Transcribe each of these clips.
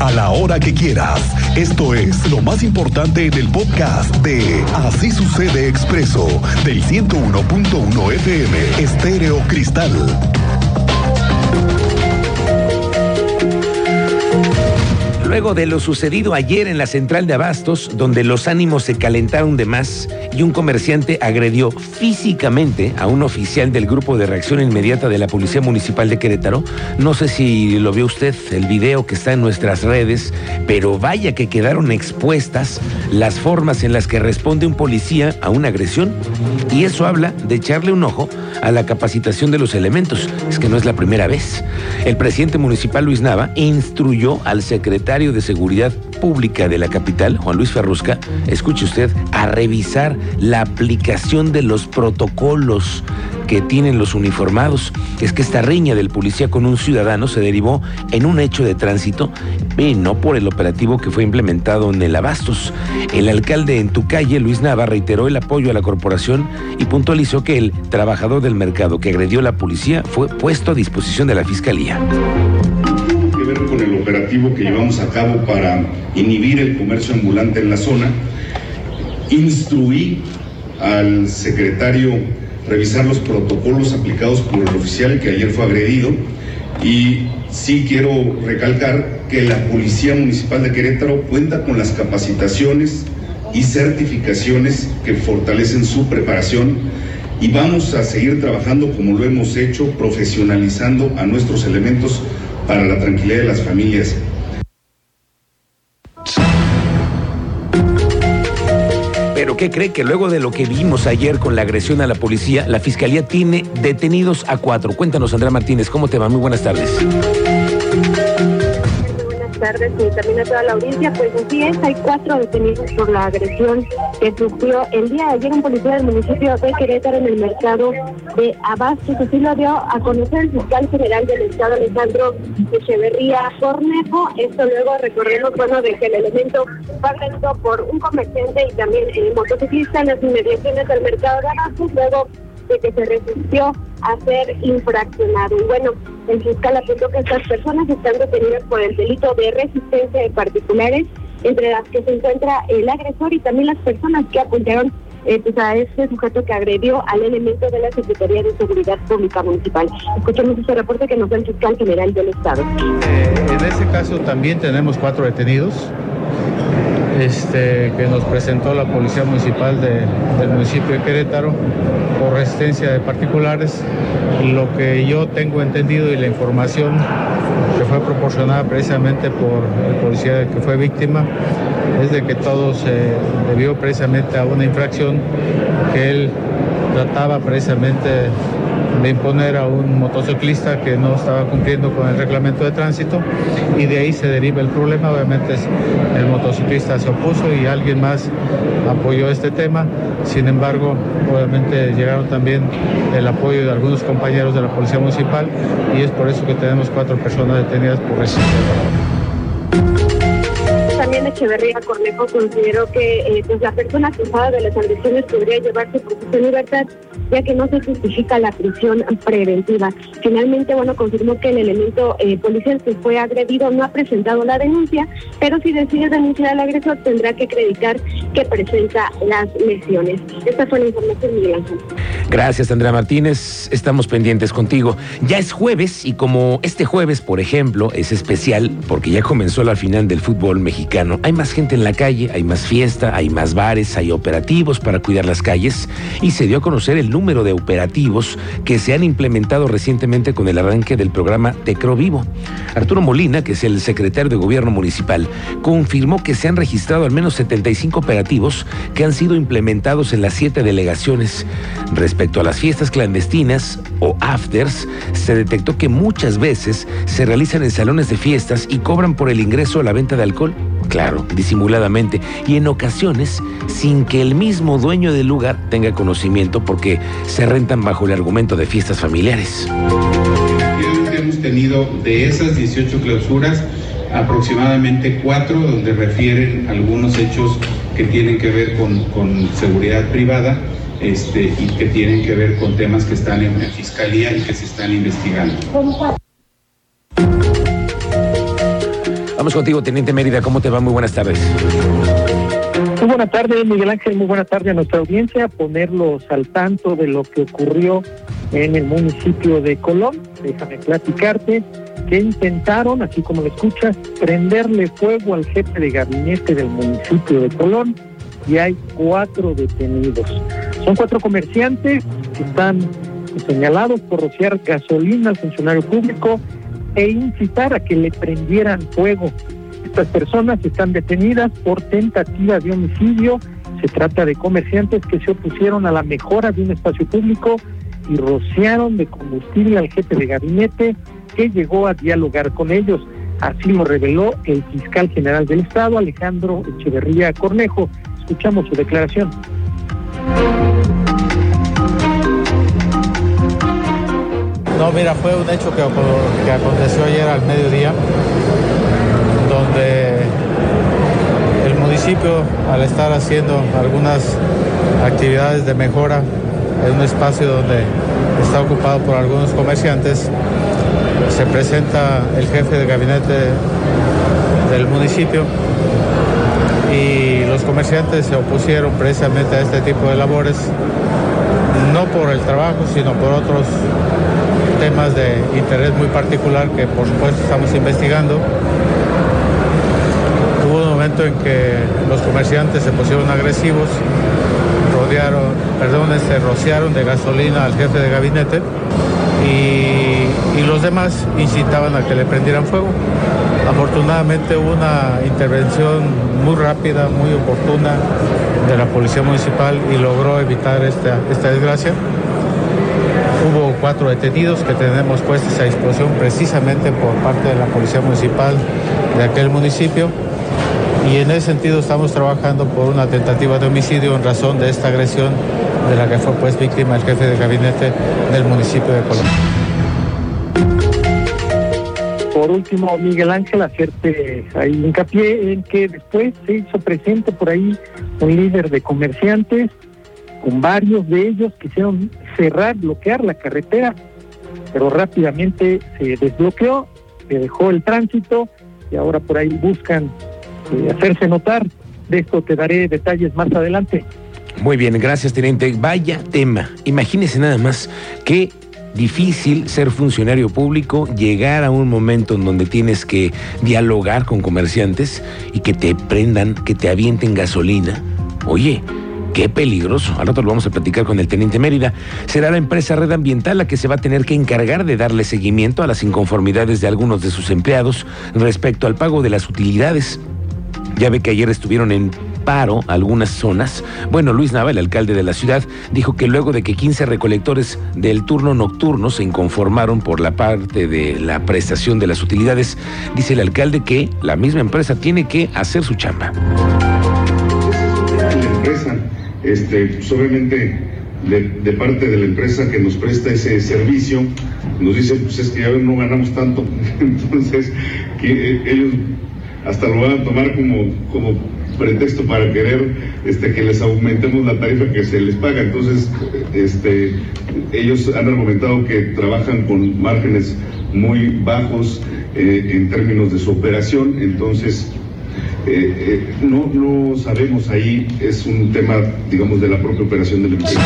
a la hora que quieras. Esto es lo más importante en el podcast de Así sucede expreso del 101.1 FM Estéreo Cristal. Luego de lo sucedido ayer en la central de Abastos, donde los ánimos se calentaron de más y un comerciante agredió físicamente a un oficial del grupo de reacción inmediata de la Policía Municipal de Querétaro, no sé si lo vio usted, el video que está en nuestras redes, pero vaya que quedaron expuestas las formas en las que responde un policía a una agresión. Y eso habla de echarle un ojo a la capacitación de los elementos. Es que no es la primera vez. El presidente municipal Luis Nava instruyó al secretario de Seguridad Pública de la capital, Juan Luis Ferrusca, escuche usted, a revisar la aplicación de los protocolos que tienen los uniformados. Es que esta riña del policía con un ciudadano se derivó en un hecho de tránsito y no por el operativo que fue implementado en el Abastos. El alcalde en tu calle, Luis Nava, reiteró el apoyo a la corporación y puntualizó que el trabajador del mercado que agredió a la policía fue puesto a disposición de la fiscalía operativo que llevamos a cabo para inhibir el comercio ambulante en la zona. Instruí al secretario revisar los protocolos aplicados por el oficial que ayer fue agredido y sí quiero recalcar que la Policía Municipal de Querétaro cuenta con las capacitaciones y certificaciones que fortalecen su preparación y vamos a seguir trabajando como lo hemos hecho, profesionalizando a nuestros elementos para la tranquilidad de las familias. Pero ¿qué cree que luego de lo que vimos ayer con la agresión a la policía, la fiscalía tiene detenidos a cuatro? Cuéntanos, Andrea Martínez, ¿cómo te va? Muy buenas tardes tardes y también a toda la audiencia. Pues así es, hay cuatro detenidos por la agresión que sufrió el día de ayer un policía del municipio de Querétaro en el mercado de Abastos. Así lo dio a conocer el fiscal general del Estado, Alejandro Echeverría Cornejo. Esto luego recordemos, bueno, de que el elemento fue agredido por un comerciante y también el motociclista en las inmediaciones del mercado de Abastos. Luego de que se resistió a ser infraccionado. Y bueno, el fiscal apuntó que estas personas están detenidas por el delito de resistencia de particulares, entre las que se encuentra el agresor y también las personas que apuntaron eh, pues a este sujeto que agredió al elemento de la Secretaría de Seguridad Pública Municipal. Escuchemos este reporte que nos da el fiscal general del Estado. Eh, en ese caso también tenemos cuatro detenidos este, que nos presentó la Policía Municipal del municipio de Querétaro por resistencia de particulares. Lo que yo tengo entendido y la información que fue proporcionada precisamente por el policía que fue víctima es de que todo se debió precisamente a una infracción que él trataba precisamente de imponer a un motociclista que no estaba cumpliendo con el reglamento de tránsito y de ahí se deriva el problema. Obviamente el motociclista se opuso y alguien más apoyó este tema. Sin embargo, obviamente llegaron también el apoyo de algunos compañeros de la Policía Municipal y es por eso que tenemos cuatro personas detenidas por resistencia. Echeverría Cornejo consideró que eh, pues la persona acusada de las agresiones podría llevarse por su libertad, ya que no se justifica la prisión preventiva. Finalmente, bueno, confirmó que el elemento eh, policial que fue agredido no ha presentado la denuncia, pero si decide denunciar al agresor tendrá que acreditar que presenta las lesiones. Esta fue la información, Miguel Ángel. Gracias, Andrea Martínez. Estamos pendientes contigo. Ya es jueves y como este jueves, por ejemplo, es especial porque ya comenzó la final del fútbol mexicano hay más gente en la calle, hay más fiesta, hay más bares, hay operativos para cuidar las calles y se dio a conocer el número de operativos que se han implementado recientemente con el arranque del programa Tecro Vivo. Arturo Molina, que es el secretario de Gobierno Municipal, confirmó que se han registrado al menos 75 operativos que han sido implementados en las siete delegaciones. Respecto a las fiestas clandestinas o afters, se detectó que muchas veces se realizan en salones de fiestas y cobran por el ingreso a la venta de alcohol claro, disimuladamente, y en ocasiones sin que el mismo dueño del lugar tenga conocimiento porque se rentan bajo el argumento de fiestas familiares. Hemos tenido de esas 18 clausuras aproximadamente cuatro donde refieren algunos hechos que tienen que ver con, seguridad privada este, y que tienen que ver con temas que están en, en fiscalía y que se están investigando. Vamos contigo, Teniente Mérida, ¿cómo te va? Muy buenas tardes. Muy buenas tardes, Miguel Ángel, muy buenas tardes a nuestra audiencia, ponerlos al tanto de lo que ocurrió en el municipio de Colón. Déjame platicarte que intentaron, así como lo escuchas, prenderle fuego al jefe de gabinete del municipio de Colón y hay cuatro detenidos. Son cuatro comerciantes que están señalados por rociar gasolina al funcionario público e incitar a que le prendieran fuego. Estas personas están detenidas por tentativa de homicidio. Se trata de comerciantes que se opusieron a la mejora de un espacio público y rociaron de combustible al jefe de gabinete que llegó a dialogar con ellos. Así lo reveló el fiscal general del Estado, Alejandro Echeverría Cornejo. Escuchamos su declaración. No, mira, fue un hecho que, que aconteció ayer al mediodía, donde el municipio, al estar haciendo algunas actividades de mejora en un espacio donde está ocupado por algunos comerciantes, se presenta el jefe de gabinete del municipio y los comerciantes se opusieron precisamente a este tipo de labores, no por el trabajo, sino por otros temas de interés muy particular que por supuesto estamos investigando. Hubo un momento en que los comerciantes se pusieron agresivos, rodearon, perdón, se este, rociaron de gasolina al jefe de gabinete y, los demás incitaban a que le prendieran fuego. Afortunadamente hubo una intervención muy rápida, muy oportuna de la Policía Municipal y logró evitar esta, esta desgracia. Cuatro detenidos que tenemos puestos a disposición precisamente por parte de la Policía Municipal de aquel municipio y en ese sentido estamos trabajando por una tentativa de homicidio en razón de esta agresión de la que fue pues víctima el jefe de gabinete del municipio de Colombia. Por último, Miguel Ángel, hacerte ahí hincapié en que después se hizo presente por ahí un líder de comerciantes, con varios de ellos quisieron cerrar, bloquear la carretera, pero rápidamente se desbloqueó, se dejó el tránsito y ahora por ahí buscan eh, hacerse notar. De esto te daré detalles más adelante. Muy bien, gracias, teniente. Vaya tema. Imagínese nada más que difícil ser funcionario público, llegar a un momento en donde tienes que dialogar con comerciantes y que te prendan, que te avienten gasolina. Oye, qué peligroso. Al rato lo vamos a platicar con el teniente Mérida. Será la empresa Red Ambiental la que se va a tener que encargar de darle seguimiento a las inconformidades de algunos de sus empleados respecto al pago de las utilidades. Ya ve que ayer estuvieron en paro algunas zonas. Bueno, Luis Nava, el alcalde de la ciudad, dijo que luego de que 15 recolectores del turno nocturno se inconformaron por la parte de la prestación de las utilidades, dice el alcalde que la misma empresa tiene que hacer su chamba. Este, pues, obviamente de, parte de la empresa que nos presta ese servicio, nos dice, pues es que ya no ganamos tanto, entonces eh, ellos hasta lo van a tomar como, como pretexto para querer este, que les aumentemos la tarifa que se les paga. Entonces, este, ellos han argumentado que trabajan con márgenes muy bajos eh, en términos de su operación, entonces eh, eh, no, no sabemos ahí, es un tema, digamos, de la propia operación de la empresa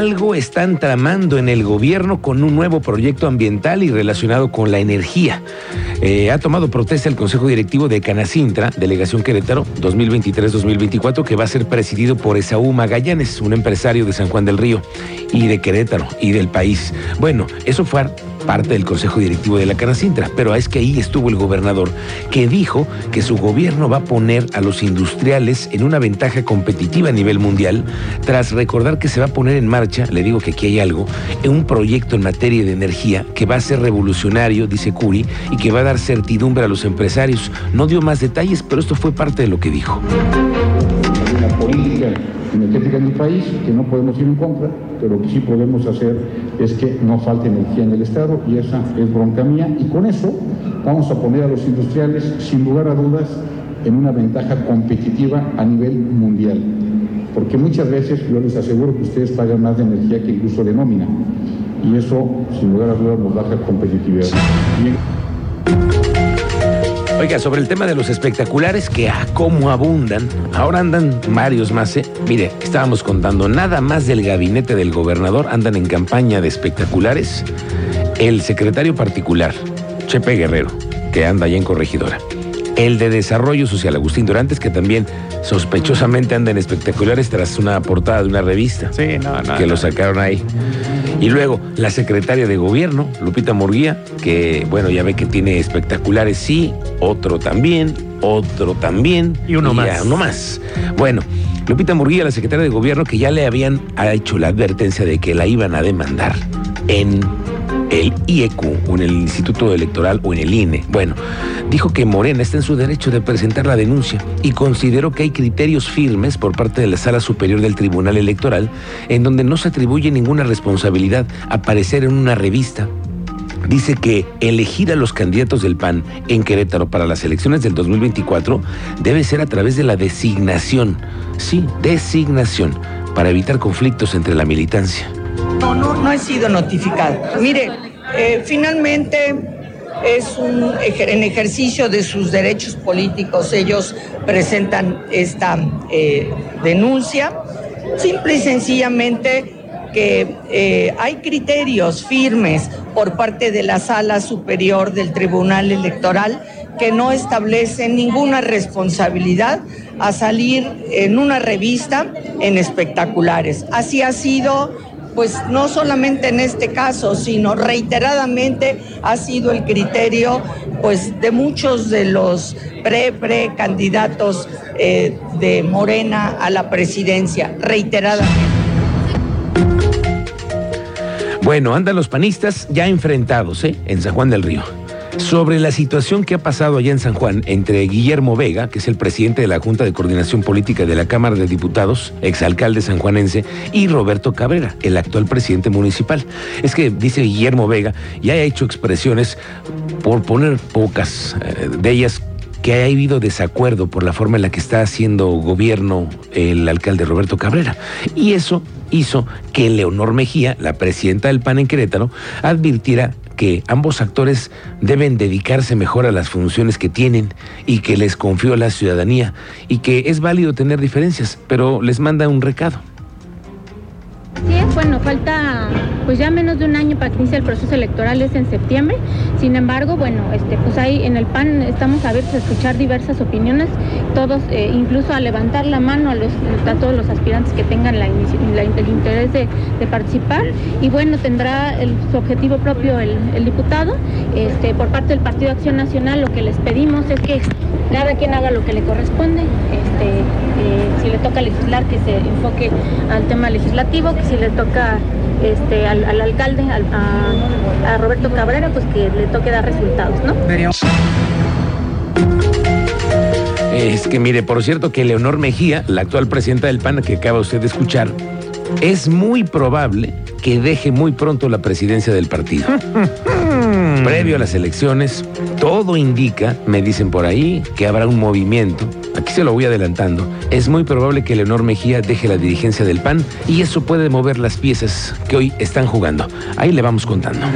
algo están tramando en el gobierno con un nuevo proyecto ambiental y relacionado con la energía. Eh, ha tomado protesta el Consejo Directivo de Canacintra, Delegación Querétaro, 2023-2024, que va a ser presidido por Esaú Magallanes, un empresario de San Juan del Río y de Querétaro y del país. Bueno, eso fue parte del Consejo Directivo de la Canacintra, pero es que ahí estuvo el gobernador que dijo que su gobierno va a poner a los industriales en una ventaja competitiva a nivel mundial tras recordar que se va a poner en marcha, le digo que aquí hay algo, un proyecto en materia de energía que va a ser revolucionario, dice Curi, y que va a dar certidumbre a los empresarios. No dio más detalles, pero esto fue parte de lo que dijo. Política energética en el país, que no podemos ir en contra, pero lo que sí podemos hacer es que no falte energía en el Estado y esa es bronca mía. Y con eso vamos a poner a los industriales, sin lugar a dudas, en una ventaja competitiva a nivel mundial. Porque muchas veces yo les aseguro que ustedes pagan más de energía que incluso de nómina. y eso, sin lugar a dudas, nos baja competitividad. Oiga, sobre el tema de los espectaculares que a cómo abundan, ahora andan varios más. ¿eh? Mire, estábamos contando, nada más del gabinete del gobernador andan en campaña de espectaculares. El secretario particular, Chepe Guerrero, que anda allá en Corregidora. El de Desarrollo Social, Agustín Durantes, que también sospechosamente anda en espectaculares tras una portada de una revista. Sí, no, no. Que no. lo sacaron ahí. Y luego la secretaria de gobierno, Lupita Murguía, que bueno, ya ve que tiene espectaculares, sí, otro también, otro también. Y uno más. ya, uno más. Bueno, Lupita Murguía, la secretaria de gobierno, que ya le habían hecho la advertencia de que la iban a demandar en el IEQ o en el Instituto Electoral o en el INE. Bueno, dijo que Morena está en su derecho de presentar la denuncia y consideró que hay criterios firmes por parte de la Sala Superior del Tribunal Electoral en donde no se atribuye ninguna responsabilidad aparecer en una revista dice que elegir a los candidatos del PAN en Querétaro para las elecciones del 2024 debe ser a través de la designación. Sí, designación, para evitar conflictos entre la militancia. No, no, he sido notificado. Mire, eh, finalmente es un en ejercicio de sus derechos políticos. Ellos presentan esta eh, denuncia. Simple y sencillamente que eh, hay criterios firmes por parte de la Sala Superior del Tribunal Electoral que no establecen ninguna responsabilidad a salir en una revista en espectaculares. Así ha sido pues no solamente en este caso, sino reiteradamente ha sido el criterio pues de muchos de los pre-pre candidatos eh, de Morena a la presidencia, reiteradamente. Bueno, andan los panistas ya enfrentados ¿eh? en San Juan del Río. Sobre la situación que ha pasado allá en San Juan entre Guillermo Vega, que es el presidente de la Junta de Coordinación Política de la Cámara de Diputados, exalcalde sanjuanense, y Roberto Cabrera, el actual presidente municipal. Es que, dice Guillermo Vega, ya ha hecho expresiones, por poner pocas eh, de ellas, que ha habido desacuerdo por la forma en la que está haciendo gobierno el alcalde Roberto Cabrera. Y eso hizo que Leonor Mejía, la presidenta del PAN en Querétaro, advirtiera que ambos actores deben dedicarse mejor a las funciones que tienen y que les confió la ciudadanía y que es válido tener diferencias, pero les manda un recado. Sí, es bueno, falta pues ya menos de un año para que inicie el proceso electoral, es en septiembre. Sin embargo, bueno, este, pues ahí en el PAN estamos abiertos a escuchar diversas opiniones, todos, eh, incluso a levantar la mano a, todos los aspirantes que tengan la, el interés de, participar. Y bueno, tendrá el- su objetivo propio el, diputado. Este, por parte del Partido Acción Nacional, lo que les pedimos es que cada quien haga lo que le corresponde. Este, eh, si le toca legislar, que se enfoque al tema legislativo, que si le toca este, al, al alcalde, al- a, a Roberto Cabrera, pues que le toque dar resultados, ¿no? Es que mire, por cierto, que Leonor Mejía, la actual presidenta del PAN que acaba usted de escuchar, es muy probable que deje muy pronto la presidencia del partido. Previo a las elecciones, todo indica, me dicen por ahí, que habrá un movimiento. Aquí se lo voy adelantando. Es muy probable que Leonor Mejía deje la dirigencia del PAN y eso puede mover las piezas que hoy están jugando. Ahí le vamos contando.